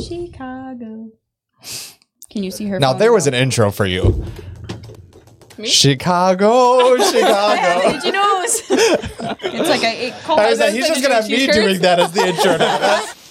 Chicago. Can you see her? Now phone there was an intro for you. Me? Chicago, Chicago. did you know it was? it's like a it called I was like, he's just gonna have me doing that as the intro. now.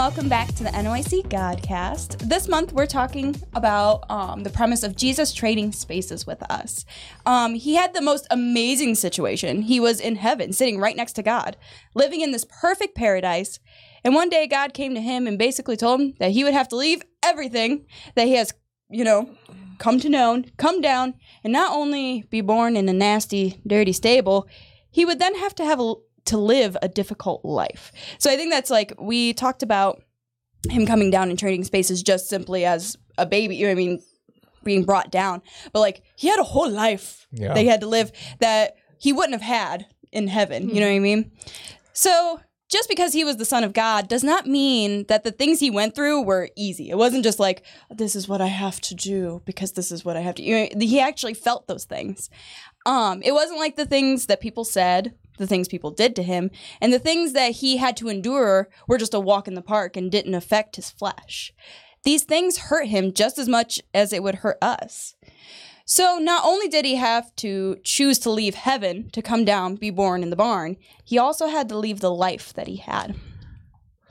welcome back to the NYC Godcast. This month, we're talking about um, the premise of Jesus trading spaces with us. Um, he had the most amazing situation. He was in heaven, sitting right next to God, living in this perfect paradise. And one day, God came to him and basically told him that he would have to leave everything that he has, you know, come to know, come down, and not only be born in a nasty, dirty stable, he would then have to have a, to live a difficult life. So I think that's like we talked about him coming down and trading spaces just simply as a baby. you know what I mean, being brought down, but like he had a whole life Yeah. that he had to live that he wouldn't have had in heaven. You know what I mean? So just because he was the son of God does not mean that the things he went through were easy. It wasn't just like this is what I have to do because this is what I have to. You know, he actually felt those things. Um, it wasn't like the things that people said, the things people did to him, and the things that he had to endure were just a walk in the park and didn't affect his flesh. These things hurt him just as much as it would hurt us. So not only did he have to choose to leave heaven to come down, be born in the barn, he also had to leave the life that he had.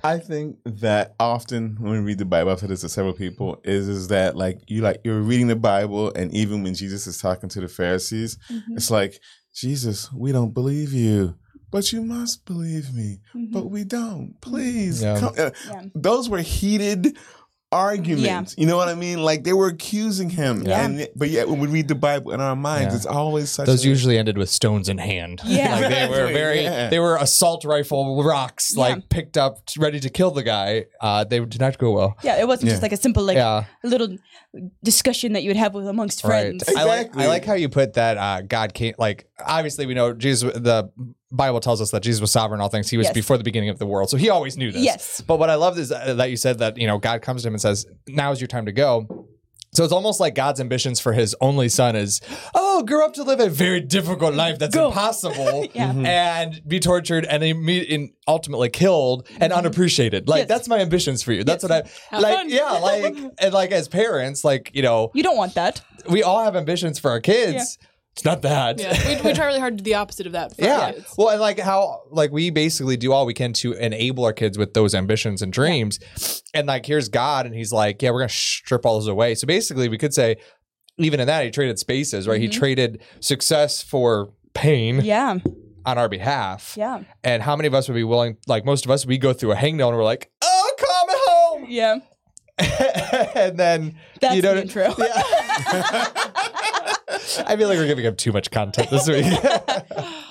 I think that often when we read the Bible, I've said this to several people, is is that like you like you're reading the Bible, and even when Jesus is talking to the Pharisees, mm-hmm. it's like Jesus, we don't believe you, but you must believe me, but we don't. Please, Yeah. come. Uh, Yeah. Those were heated arguments. You know what I mean? Like they were accusing him, Yeah. and but yet when we read the Bible in our minds, Yeah. it's always such. Those a, usually ended with stones in hand. Yeah. like they were very. yeah. They were assault rifle rocks, Yeah. like picked up, ready to kill the guy. Uh, they did not go well. Yeah, it wasn't just like a simple like yeah, little discussion that you would have with amongst right. friends. I like. I like how you put that. Uh, God came. Like obviously, we know Jesus. The Bible tells us that Jesus was sovereign in all things. He was Yes. before the beginning of the world, so he always knew this. Yes. But what I love is uh, that you said that you know God comes to him and says, "Now is your time to go." So it's almost like God's ambitions for his only son is, oh, grow up to live a very difficult life that's Go. impossible Yeah. Mm-hmm. and be tortured and, imme- ultimately killed and unappreciated. Like Mm-hmm. Yes. that's my ambitions for you. That's what I Have like. fun. Yeah, like and like as parents, like you know, You don't want that. we all have ambitions for our kids. It's not that. Yeah, we, we try really hard to do the opposite of that. For Yeah. Kids. Well, and like how like we basically do all we can to enable our kids with those ambitions and dreams. And like here's God and he's like, yeah, we're going to strip all those away. So basically we could say even in that he traded spaces, right? He mm-hmm. traded success for pain Yeah. on our behalf. Yeah. And how many of us would be willing like most of us we go through a hangnail and we're like, "Oh, come home." Yeah. and then That's you know the intro. I feel like we're giving up too much content this week.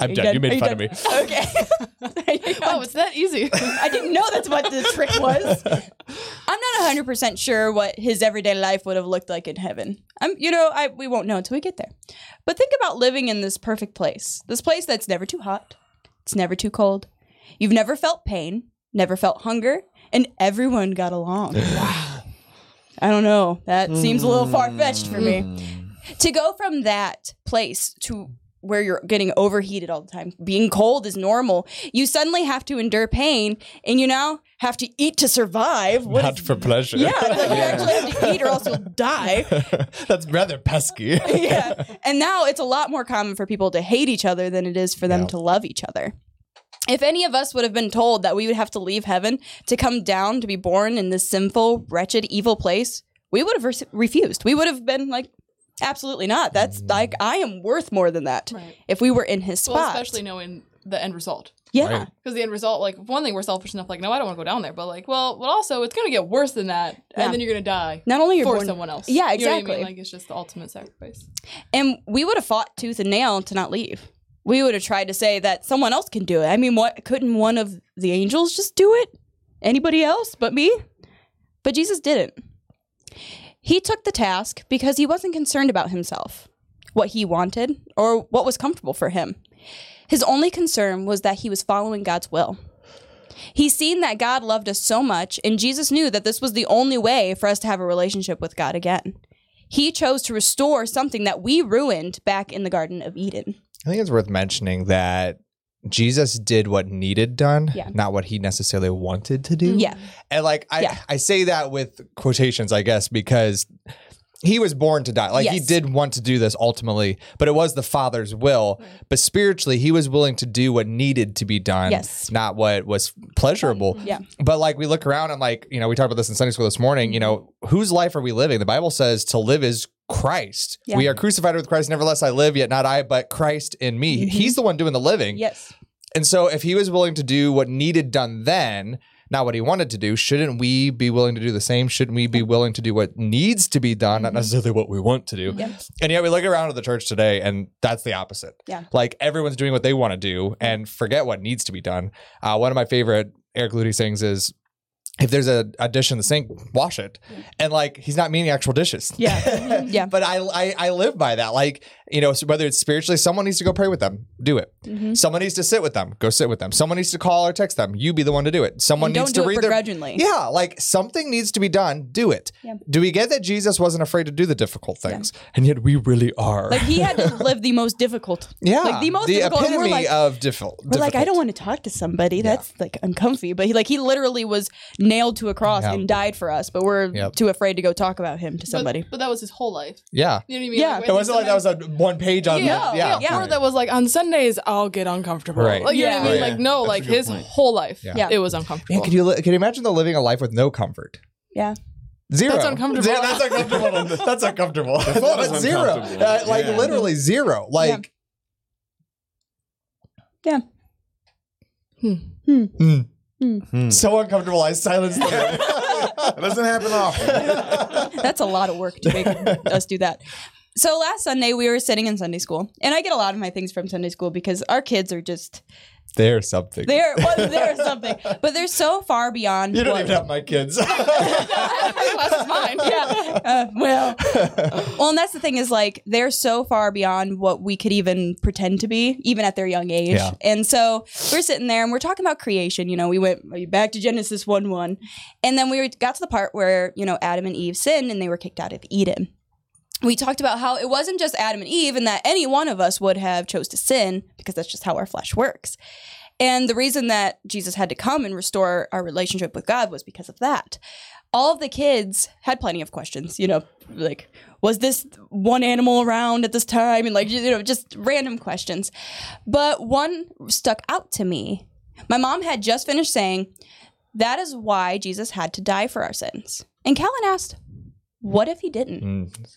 I'm Are done. You Are made fun of me. Okay. Oh, it's that easy. I didn't know that's what the trick was. I'm not 100% sure what his everyday life would have looked like in heaven. I'm, you know, I we won't know until we get there. But think about living in this perfect place. This place that's never too hot. It's never too cold. You've never felt pain, never felt hunger, and everyone got along. Wow. I don't know. That seems a little hmm. far-fetched for me. Hmm. To go from that place to where you're getting overheated all the time, being cold is normal. You suddenly have to endure pain, and you now have to eat to survive. What Not is- for pleasure. yeah, like you actually have to eat, or else you'll die. That's rather pesky. yeah, and now it's a lot more common for people to hate each other than it is for them Yeah. to love each other. If any of us would have been told that we would have to leave heaven to come down to be born in this sinful, wretched, evil place, we would have res- refused. We would have been like, absolutely not. That's mm. like, I am worth more than that. Right. If we were in his spot. Well, especially knowing the end result. yeah. Right. Because the end result, like one thing we're selfish enough, like no, I don't want to go down there, but like, well, but also it's gonna get worse than that, Yeah. and then you're gonna die Not only you're for born, someone else. Yeah, You know what I exactly. mean? Like it's just the ultimate sacrifice. and we would have fought tooth and nail to not leave. We would have tried to say that someone else can do it. I mean, what couldn't one of the angels just do it? Anybody else but me? But Jesus didn't. He took the task because he wasn't concerned about himself, what he wanted, or what was comfortable for him. His only concern was that he was following God's will. He's seen that God loved us so much, and Jesus knew that this was the only way for us to have a relationship with God again. He chose to restore something that we ruined back in the Garden of Eden. I think it's worth mentioning that Jesus did what needed done, Yeah. not what he necessarily wanted to do. Yeah. And like I, Yeah. I say that with quotations, I guess, because he was born to die. Like he did want to do this ultimately, but it was the Father's will. But spiritually, he was willing to do what needed to be done, Yes. not what was pleasurable. Yeah. But like we look around and like, you know, we talked about this in Sunday school this morning, you know, whose life are we living? The Bible says to live is Christ. Yeah. We are crucified with Christ, nevertheless I live, yet not I, but Christ in me. Mhm. He's the one doing the living. Yes. And so if he was willing to do what needed done then, not what he wanted to do, shouldn't we be willing to do the same? Shouldn't we be willing to do what needs to be done, not necessarily what we want to do? Yeah. And yet we look around at the church today and that's the opposite. Yeah. Like everyone's doing what they want to do and forget what needs to be done. Uh, one of my favorite Eric Ludy things is if there's a, a dish in the sink, wash it. And like he's not meaning actual dishes. Yeah. Yeah. But I, I I live by that. Like, you know, whether it's spiritually, someone needs to go pray with them, do it. Mhm. Someone needs to sit with them, go sit with them. Someone needs to call or text them, you be the one to do it. Someone needs do to it read their begrudgingly. yeah, like something needs to be done. Do it. Yeah. Do we get that Jesus wasn't afraid to do the difficult things, and yet we really are? Like he had to live the most difficult. yeah, like the most difficult, and we're epitome like- of difficult. We're like, I don't want to talk to somebody. That's like uncomfy. But he like he literally was nailed to a cross Yeah. and died for us. But we're Yep. too afraid to go talk about him to somebody. But, that was his whole life. Yeah, You know what I mean? Yeah. Like, it wasn't like that was a one page on. yeah, the, yeah, yeah, Or that was like on Sundays I'll get uncomfortable. Right. Like you know what I Yeah. mean? Right. Like no, That's like his point. whole life. Yeah. Yeah. It was Man, uncomfortable. could you li- can you imagine the living a life with no comfort? Yeah. Zero. That's uncomfortable. Zero- that's uncomfortable. that's uncomfortable. thought is That's zero. uncomfortable. Uh, like Yeah. literally zero. Like. Yeah. Hmm. Hmm. Hmm. Hmm. So uncomfortable. I silenced them. That doesn't happen often. That's a lot of work to make us do that. So last Sunday we were sitting in Sunday school, and I get a lot of my things from Sunday school because our kids are just There's something. they're well, they're something, but they're so far beyond. you don't what- even have my kids. Mine. yeah. Uh, well, well, and that's the thing is like they're so far beyond what we could even pretend to be, even at their young age. Yeah. And so we're sitting there and we're talking about creation. You know, we went back to Genesis one one, and then we got to the part where you know Adam and Eve sinned and they were kicked out of Eden. We talked about how it wasn't just Adam and Eve, and that any one of us would have chose to sin because that's just how our flesh works. And the reason that Jesus had to come and restore our relationship with God was because of that. All of the kids had plenty of questions, you know, like, was this one animal around at this time? And like, you know, just random questions. But one stuck out to me. My mom had just finished saying, that is why Jesus had to die for our sins. And Callan asked, what if he didn't? Mm,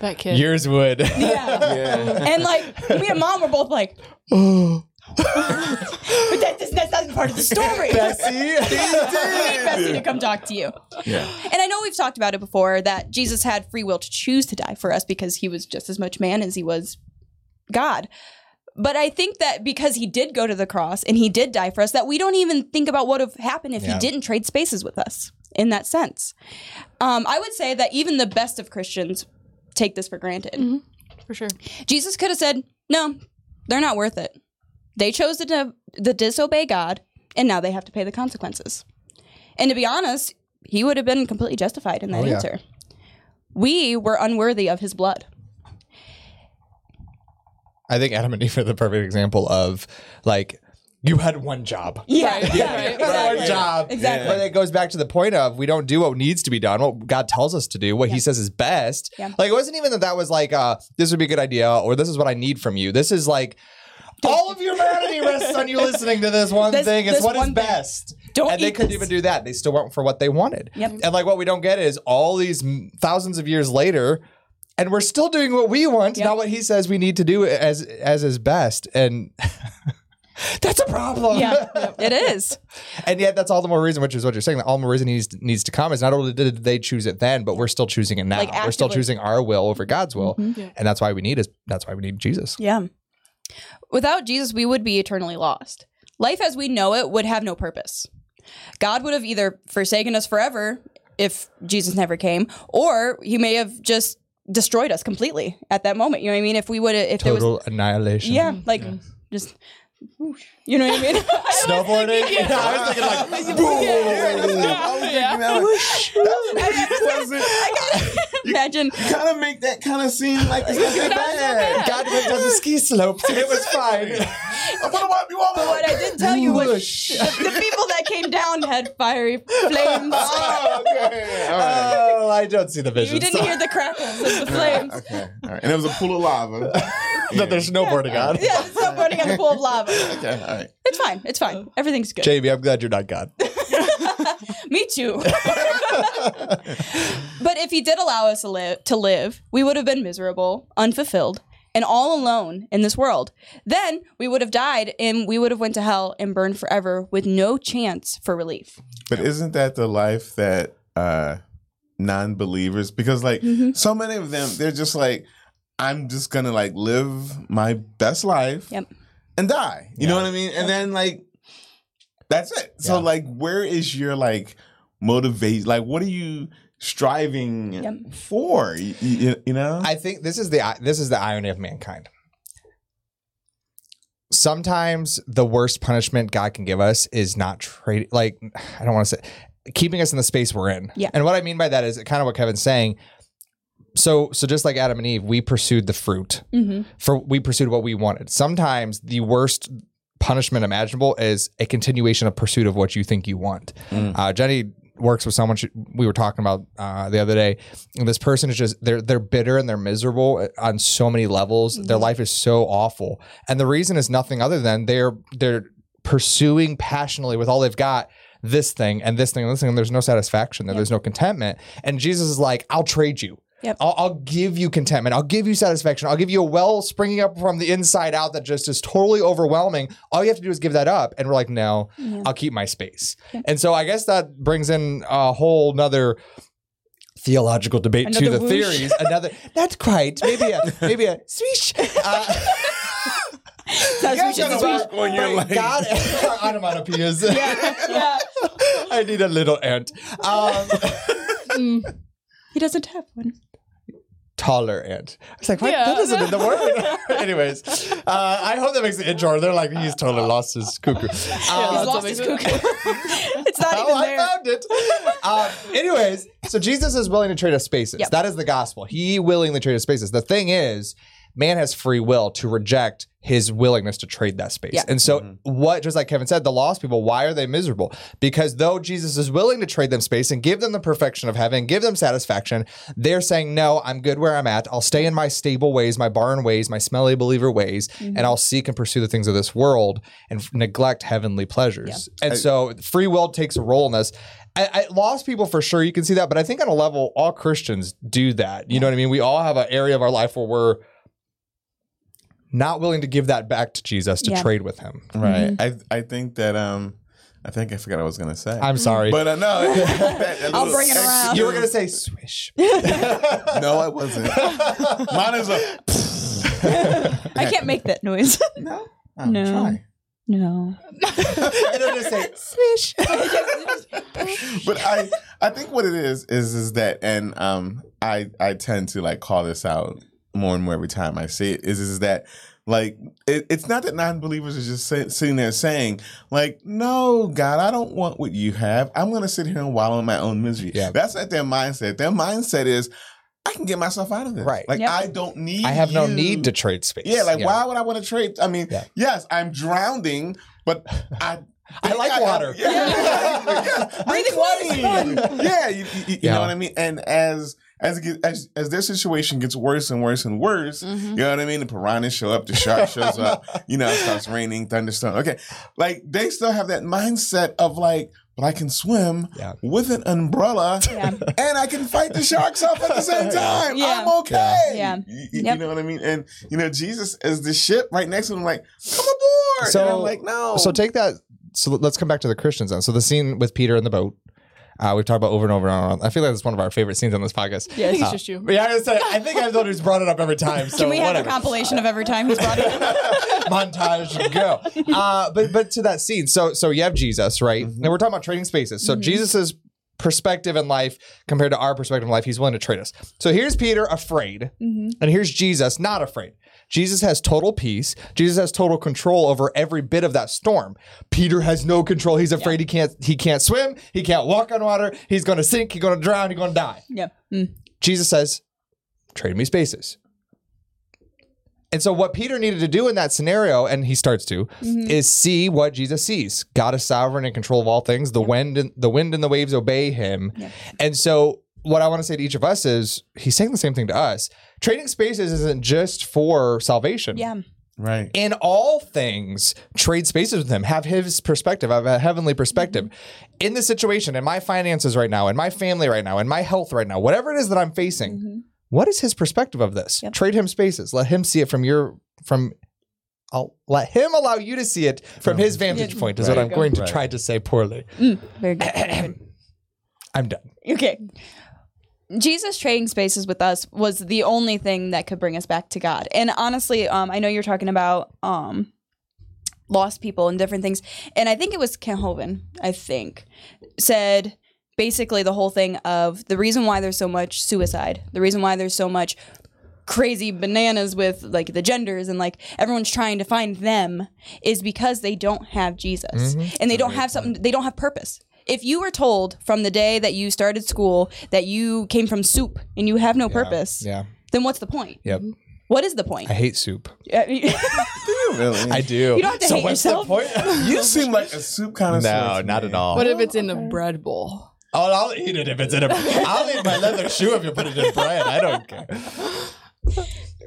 That kid. Yours would. Yeah. Yeah. And like, me and mom were both like, oh, but that, that's, that's not part of the story. Bessie. Need Bessie to come talk to you. Yeah. And I know we've talked about it before that Jesus had free will to choose to die for us because he was just as much man as he was God. But I think that because he did go to the cross and he did die for us, that we don't even think about what would have happened if Yeah. he didn't trade spaces with us in that sense. Um, I would say that even the best of Christians take this for granted. Mm-hmm. For sure. Jesus could have said, no, they're not worth it. They chose to, di- to disobey God, and now they have to pay the consequences. And to be honest, he would have been completely justified in that Oh, yeah. answer. We were unworthy of his blood. I think Adam and Eve are the perfect example of like you had one job. Yeah, Right, yeah, right, exactly. One job. Exactly. But it goes back to the point of we don't do what needs to be done, what God tells us to do, what He says is best. Yeah. Like it wasn't even that that was like, uh, this would be a good idea or this is what I need from you. This is like, all of humanity rests on you listening to this one This- thing. It's what is one thing. best. Don't and they couldn't this. even do that. They still went for what they wanted. Yep. And like what we don't get is all these thousands of years later, and we're still doing what we want, Yep. not what he says we need to do as as is best. And that's a problem. Yeah, it is. And yet that's all the more reason, which is what you're saying, that all the more reason he needs to, needs to come is not only did they choose it then, but we're still choosing it now. Like we're still choosing our will over God's will. Mhm. Yeah. And that's why we need is that's why we need Jesus. Yeah. Without Jesus, we would be eternally lost. Life as we know it would have no purpose. God would have either forsaken us forever if Jesus never came, or he may have just destroyed us completely at that moment. You know what I mean? If we would have, if there was Total annihilation. Yeah, like just You know what I mean? Snowboarding. yeah. I was thinking like, I was thinking Yeah. that was, that was pretty pleasant. Imagine. kind of make that kind of seem like it's not that bad. bad. God went down the ski slope. It was fine. I'm gonna wipe you off. But what I did tell you was the, the people that came down had fiery flames. Oh, okay. All right. Oh, I don't see the vision. You didn't hear the crackles of the flames. Okay. All right. And it was a pool of lava. That they're snowboarding on. Yeah, it's not burning on a pool of lava. Okay. All right. It's fine. It's fine. Everything's good. Jamie, I'm glad you're not God. Me too. but if he did allow us to live, to live, we would have been miserable, unfulfilled, and all alone in this world. Then we would have died and we would have went to hell and burned forever with no chance for relief. But isn't that the life that uh non-believers because like Mhm. so many of them they're just like I'm just going to like live my best life Yep. and die. You know what I mean? And then like that's it. So Yeah. like where is your like motivation? Like what are you striving Yep. for? You, you, you know? I think this is the this is the irony of mankind. Sometimes the worst punishment God can give us is not trade like I don't want to say keeping us in the space we're in. Yeah. And what I mean by that is kind of what Kevin's saying. So so just like Adam and Eve, we pursued the fruit. Mm-hmm. For we pursued what we wanted. Sometimes the worst punishment imaginable is a continuation of pursuit of what you think you want. Mm. Uh, Jenny works with someone she, we were talking about uh, the other day. And this person is just they're they're bitter and they're miserable on so many levels. Their life is so awful, and the reason is nothing other than they're they're pursuing passionately with all they've got this thing and this thing and this thing. And there's no satisfaction there. There's no contentment. And Jesus is like, I'll trade you. Yep. I'll, I'll give you contentment. I'll give you satisfaction. I'll give you a well springing up from the inside out that just is totally overwhelming. All you have to do is give that up. And we're like, no, Yeah. I'll keep my space. And so I guess that brings in a whole nother theological debate to the whoosh. theories. Another not quite. Maybe a maybe a swish. Uh, That's You what gotta she's work on your but like God onomatopoeias. yeah. I need a little ant. Um, He doesn't have one. Taller ant. I was like, what? Yeah. That isn't in the word. Anyways, uh, I hope that makes the intro. They're like, he's totally lost his cuckoo. He's Um, that's lost his cuckoo. it's not Oh, even I found it. Um, anyways, so Jesus is willing to trade us spaces. Yep. That is the gospel. He willingly traded spaces. The thing is, man has free will to reject his willingness to trade that space. Yeah. And so, mm-hmm. what, just like Kevin said, the lost people, why are they miserable? Because though Jesus is willing to trade them space and give them the perfection of heaven, give them satisfaction, they're saying, No, I'm good where I'm at. I'll stay in my stable ways, my barn ways, my smelly believer ways, and mm-hmm. I'll seek and pursue the things of this world and f- neglect heavenly pleasures. And so, free will takes a role in this. I, I, lost people for sure, you can see that, but I think on a level, all Christians do that. You know what I mean? We all have an area of our life where we're not willing to give that back to Jesus to Yeah. trade with him. right. I I think that um I think I forgot what I was gonna say. I'm sorry. but uh, no, that- that I'll bring it around. you were going to say swish. No, I wasn't. Mine is a I can't make that noise. no. No. Try. no. and then just say swish. but I I think what it is is is that and um I I tend to like call this out more and more every time I see it is is that like it, it's not that non-believers are just say, sitting there saying like no God I don't want what you have I'm gonna sit here and wallow in my own misery Yeah. that's not their mindset their mindset is I can get myself out of this Right. like Yep. I don't need I have no need to trade space. yeah like why would I want to trade I mean Yeah. yes I'm drowning but I I like water. yeah, yeah. I'm Breathing water is clean. fun. Yeah, you, you, you Yeah. know what I mean. And as as it get, as as their situation gets worse and worse and worse, Mm-hmm. you know what I mean. The piranhas show up, the shark shows up. You know, it starts raining, thunderstorm. Okay, like they still have that mindset of like, but I can swim Yeah. with an umbrella, Yeah. and I can fight the sharks off at the same time. Yeah. I'm okay. Yeah. You, you Yep. know what I mean? And you know, Jesus is the ship right next to him. Like, come aboard. So- and I'm like, no. So take that. So let's come back to the Christians then. So the scene with Peter in the boat. Uh, we've talked about over and over and over. I feel like it's one of our favorite scenes on this podcast. Yeah, think Uh, it's just you. Yeah, I, was saying, I think I'm the one who's brought it up every time. So Can we have whatever. a compilation of every time he's brought it up? montage go. Uh, but but to that scene, so so you have Jesus, right? And we're talking about trading spaces. So Jesus's perspective in life compared to our perspective in life, he's willing to trade us. So here's Peter afraid, Mhm. and here's Jesus not afraid. Jesus has total peace. Jesus has total control over every bit of that storm. Peter has no control. He's afraid he can't he can't swim, he can't walk on water, he's going to sink, he's going to drown, he's going to die. Yeah. Mm. Jesus says, "Trade me spaces." And so, what Peter needed to do in that scenario, and he starts to, is see what Jesus sees. God is sovereign and control of all things. The wind, and the wind and the waves obey Him. And so, what I want to say to each of us is, He's saying the same thing to us. Trading spaces isn't just for salvation. Yeah. Right. In all things, trade spaces with Him. Have His perspective. Have a heavenly perspective. Mm-hmm. In the situation, in my finances right now, in my family right now, in my health right now, whatever it is that I'm facing. Mm-hmm. What is his perspective of this? Yep. Trade him spaces. Let him see it from your from. I'll let him allow you to see it from his vantage Yeah. point. Is what I'm going to Right. try to say poorly. Mm, very good. Very good. I'm done. Okay. Jesus trading spaces with us was the only thing that could bring us back to God. And honestly, um, I know you're talking about um, lost people and different things. And I think it was Kent Hovind, I think, said basically the whole thing of the reason why there's so much suicide, the reason why there's so much crazy bananas with like the genders and like everyone's trying to find them is because they don't have Jesus and they don't have something they don't have purpose. If you were told from the day that you started school that you came from soup and you have no purpose, Yeah. then what's the point? Yep. What is the point? I hate soup. I mean, Really? I do. You don't have to so hate what's yourself. the point? you seem like a soup kind of no, not at all. What if it's in a bread bowl? Oh, I'll eat it if it's in a. I'll eat my leather shoe if you put it in bread. I don't care.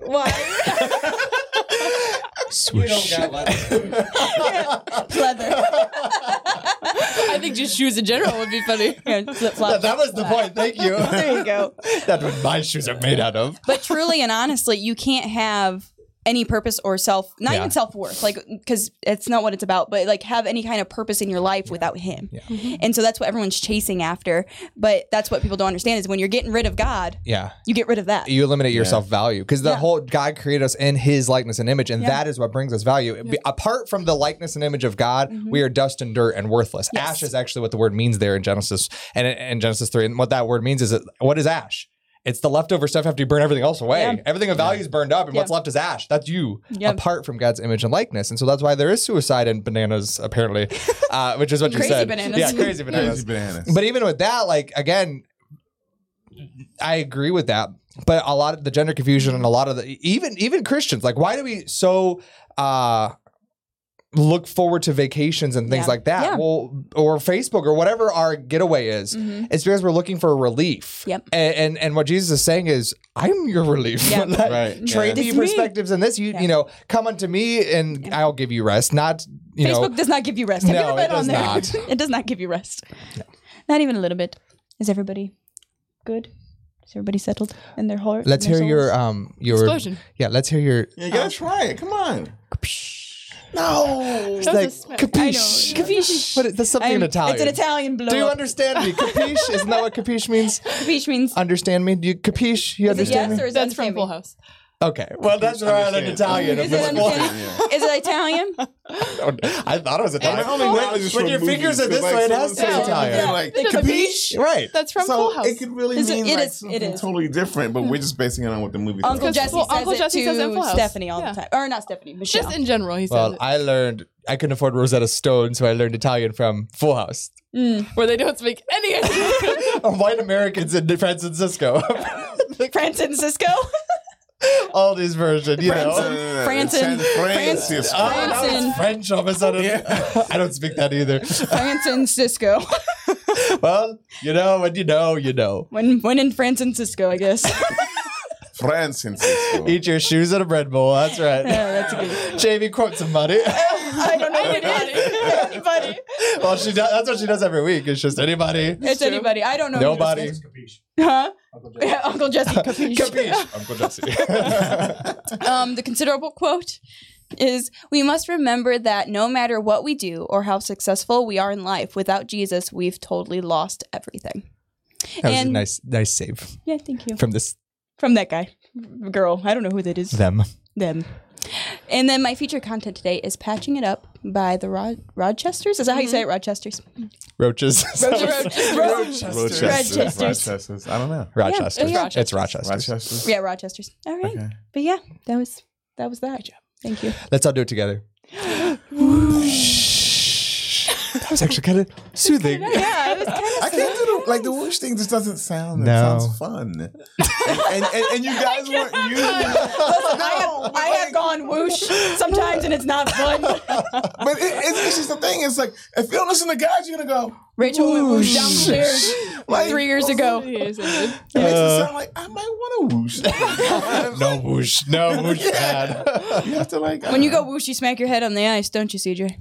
why? Swoosh. Leather. I think just shoes in general would be funny. Flip flop. that was the point. Thank you. There you go. That's what my shoes are made out of. But truly and honestly, you can't have any purpose or self, not Yeah. even self worth, like because it's not what it's about. But like have any kind of purpose in your life without Him. And so that's what everyone's chasing after. But that's what people don't understand is when you're getting rid of God, Yeah. you get rid of that. you eliminate your self value because the Yeah. whole God created us in His likeness and image, and Yeah. that is what brings us value. Be- Apart from the likeness and image of God, we are dust and dirt and worthless. Mm-hmm. Yes. Ash is actually what the word means there in Genesis and in Genesis three, and what that word means is that, what is ash? It's the leftover stuff after you burn everything else away. Yeah. Everything of value is burned up, and what's left is ash. That's you, Yeah. apart from God's image and likeness. And so that's why there is suicide in bananas, apparently, uh, which is what you Crazy said. bananas. Yeah, crazy bananas. Crazy bananas. But even with that, like again, I agree with that. But a lot of the gender confusion and a lot of the even even Christians, like why do we so uh look forward to vacations and things Yeah. like that? Yeah. Well, or Facebook or whatever our getaway is. It's because we're looking for relief. Mm-hmm. Yep. And, and and what Jesus is saying is, I'm your relief. Yeah. Like, Right, Trade yeah. me It's perspectives in this. You Yeah. you know, come unto me and I'll give you rest. Not you Facebook know does not give you rest. Have you No, ever been it does on there? not. it does not give you rest. Not even a little bit. Is everybody good? Is everybody settled in their heart? Let's their hear your um your Explosion. Yeah, let's hear your You gotta try it. Come on. No, it's like a smack. capiche. I know. Capiche. What is, that's something in I'm- Italian. It's an Italian blow. Do you up. understand me? Capiche? Isn't that what capiche means? Capiche means Understand me? Do you capiche? You is it understand yes or is That's it from Full House. Okay. Well, that's where I learned Italian. Is it understand? Is it Italian? I thought it was Italian. I only know this when from your fingers are this way, it has to be Italian. something Like, It doesn't capiche? Right. That's from So Full House. it could really Is mean it like is- something is. totally different, but we're just basing it on what the movie says. Uncle Because- Jesse well, says Uncle Jesse to says it in Full House. Stephanie all Yeah. the time. Or not Stephanie, Michelle. Just in general, he says Well. I learned I couldn't afford Rosetta Stone, so I learned Italian from Full House. Mm. where they don't speak any English. White Americans in San Francisco. San Francisco. All these versions, you know. Franson. Francis. Oh, now Franson. it's French all of a sudden. Yeah. I don't speak that either. Francisco. well, you know, when you know, you know. when when in Francisco, I guess. Francis. Eat your shoes at a bread bowl. That's right. Yeah, that's good. Jamie quote somebody. I don't know who it is. Anybody. well, she does. That's what she does every week. It's just anybody. It's anybody. I don't know. who it Nobody. is. Huh? Yeah, Uncle Jesse. Capiche. Capiche. Uncle Jesse. Um, the considerable quote is We must remember that no matter what we do or how successful we are in life, without Jesus, we've totally lost everything. that was a nice, nice save Yeah, thank you. from this From that guy. Girl. I don't know who that is. them. Them. And then my feature content today is Patching It Up by the Rod- Rochesters. Is that how you say it? Rochesters. Roaches. Rochesters. Rochesters. Rochester's. I don't know. Rochester. Yeah, yeah. It's Rochester. Rochester. Yeah, Rochesters. All right. Okay. But yeah, that was that was that. Thank you. Let's all do it together. that was actually kind of soothing. Yeah, it was kind of. I can't do the like the whoosh thing. Just doesn't sound. It No. sounds fun. And, and, and, and you guys weren't using. I have, I have gone whoosh sometimes, and it's not fun. But it, it's, it's just the thing. It's like if you don't listen to guys, you're gonna go. Rachel went whoosh downstairs Like, three years ago. Yes, I did. It makes it sound like I might want to whoosh. No whoosh. No whoosh bad. you have to like When you uh, go whoosh, you smack your head on the ice, don't you, CJ?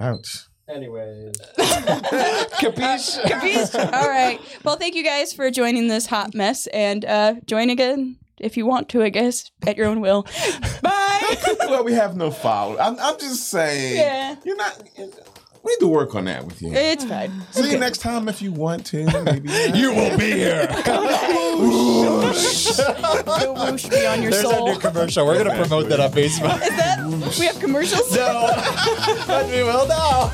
ouch. Anyways. Capiche? Capiche? All right. Well, thank you guys for joining this hot mess, and uh, join again if you want to. I guess at your own will. Bye. well, we have no follow. I'm, I'm just saying. Yeah. You're not. We need to work on that with you. it's fine. See you next time if you want to. Maybe You will be here. Go whoosh be on your There's soul. our new commercial. We're going to promote that on Facebook. Is that we have commercials? No. but we will now.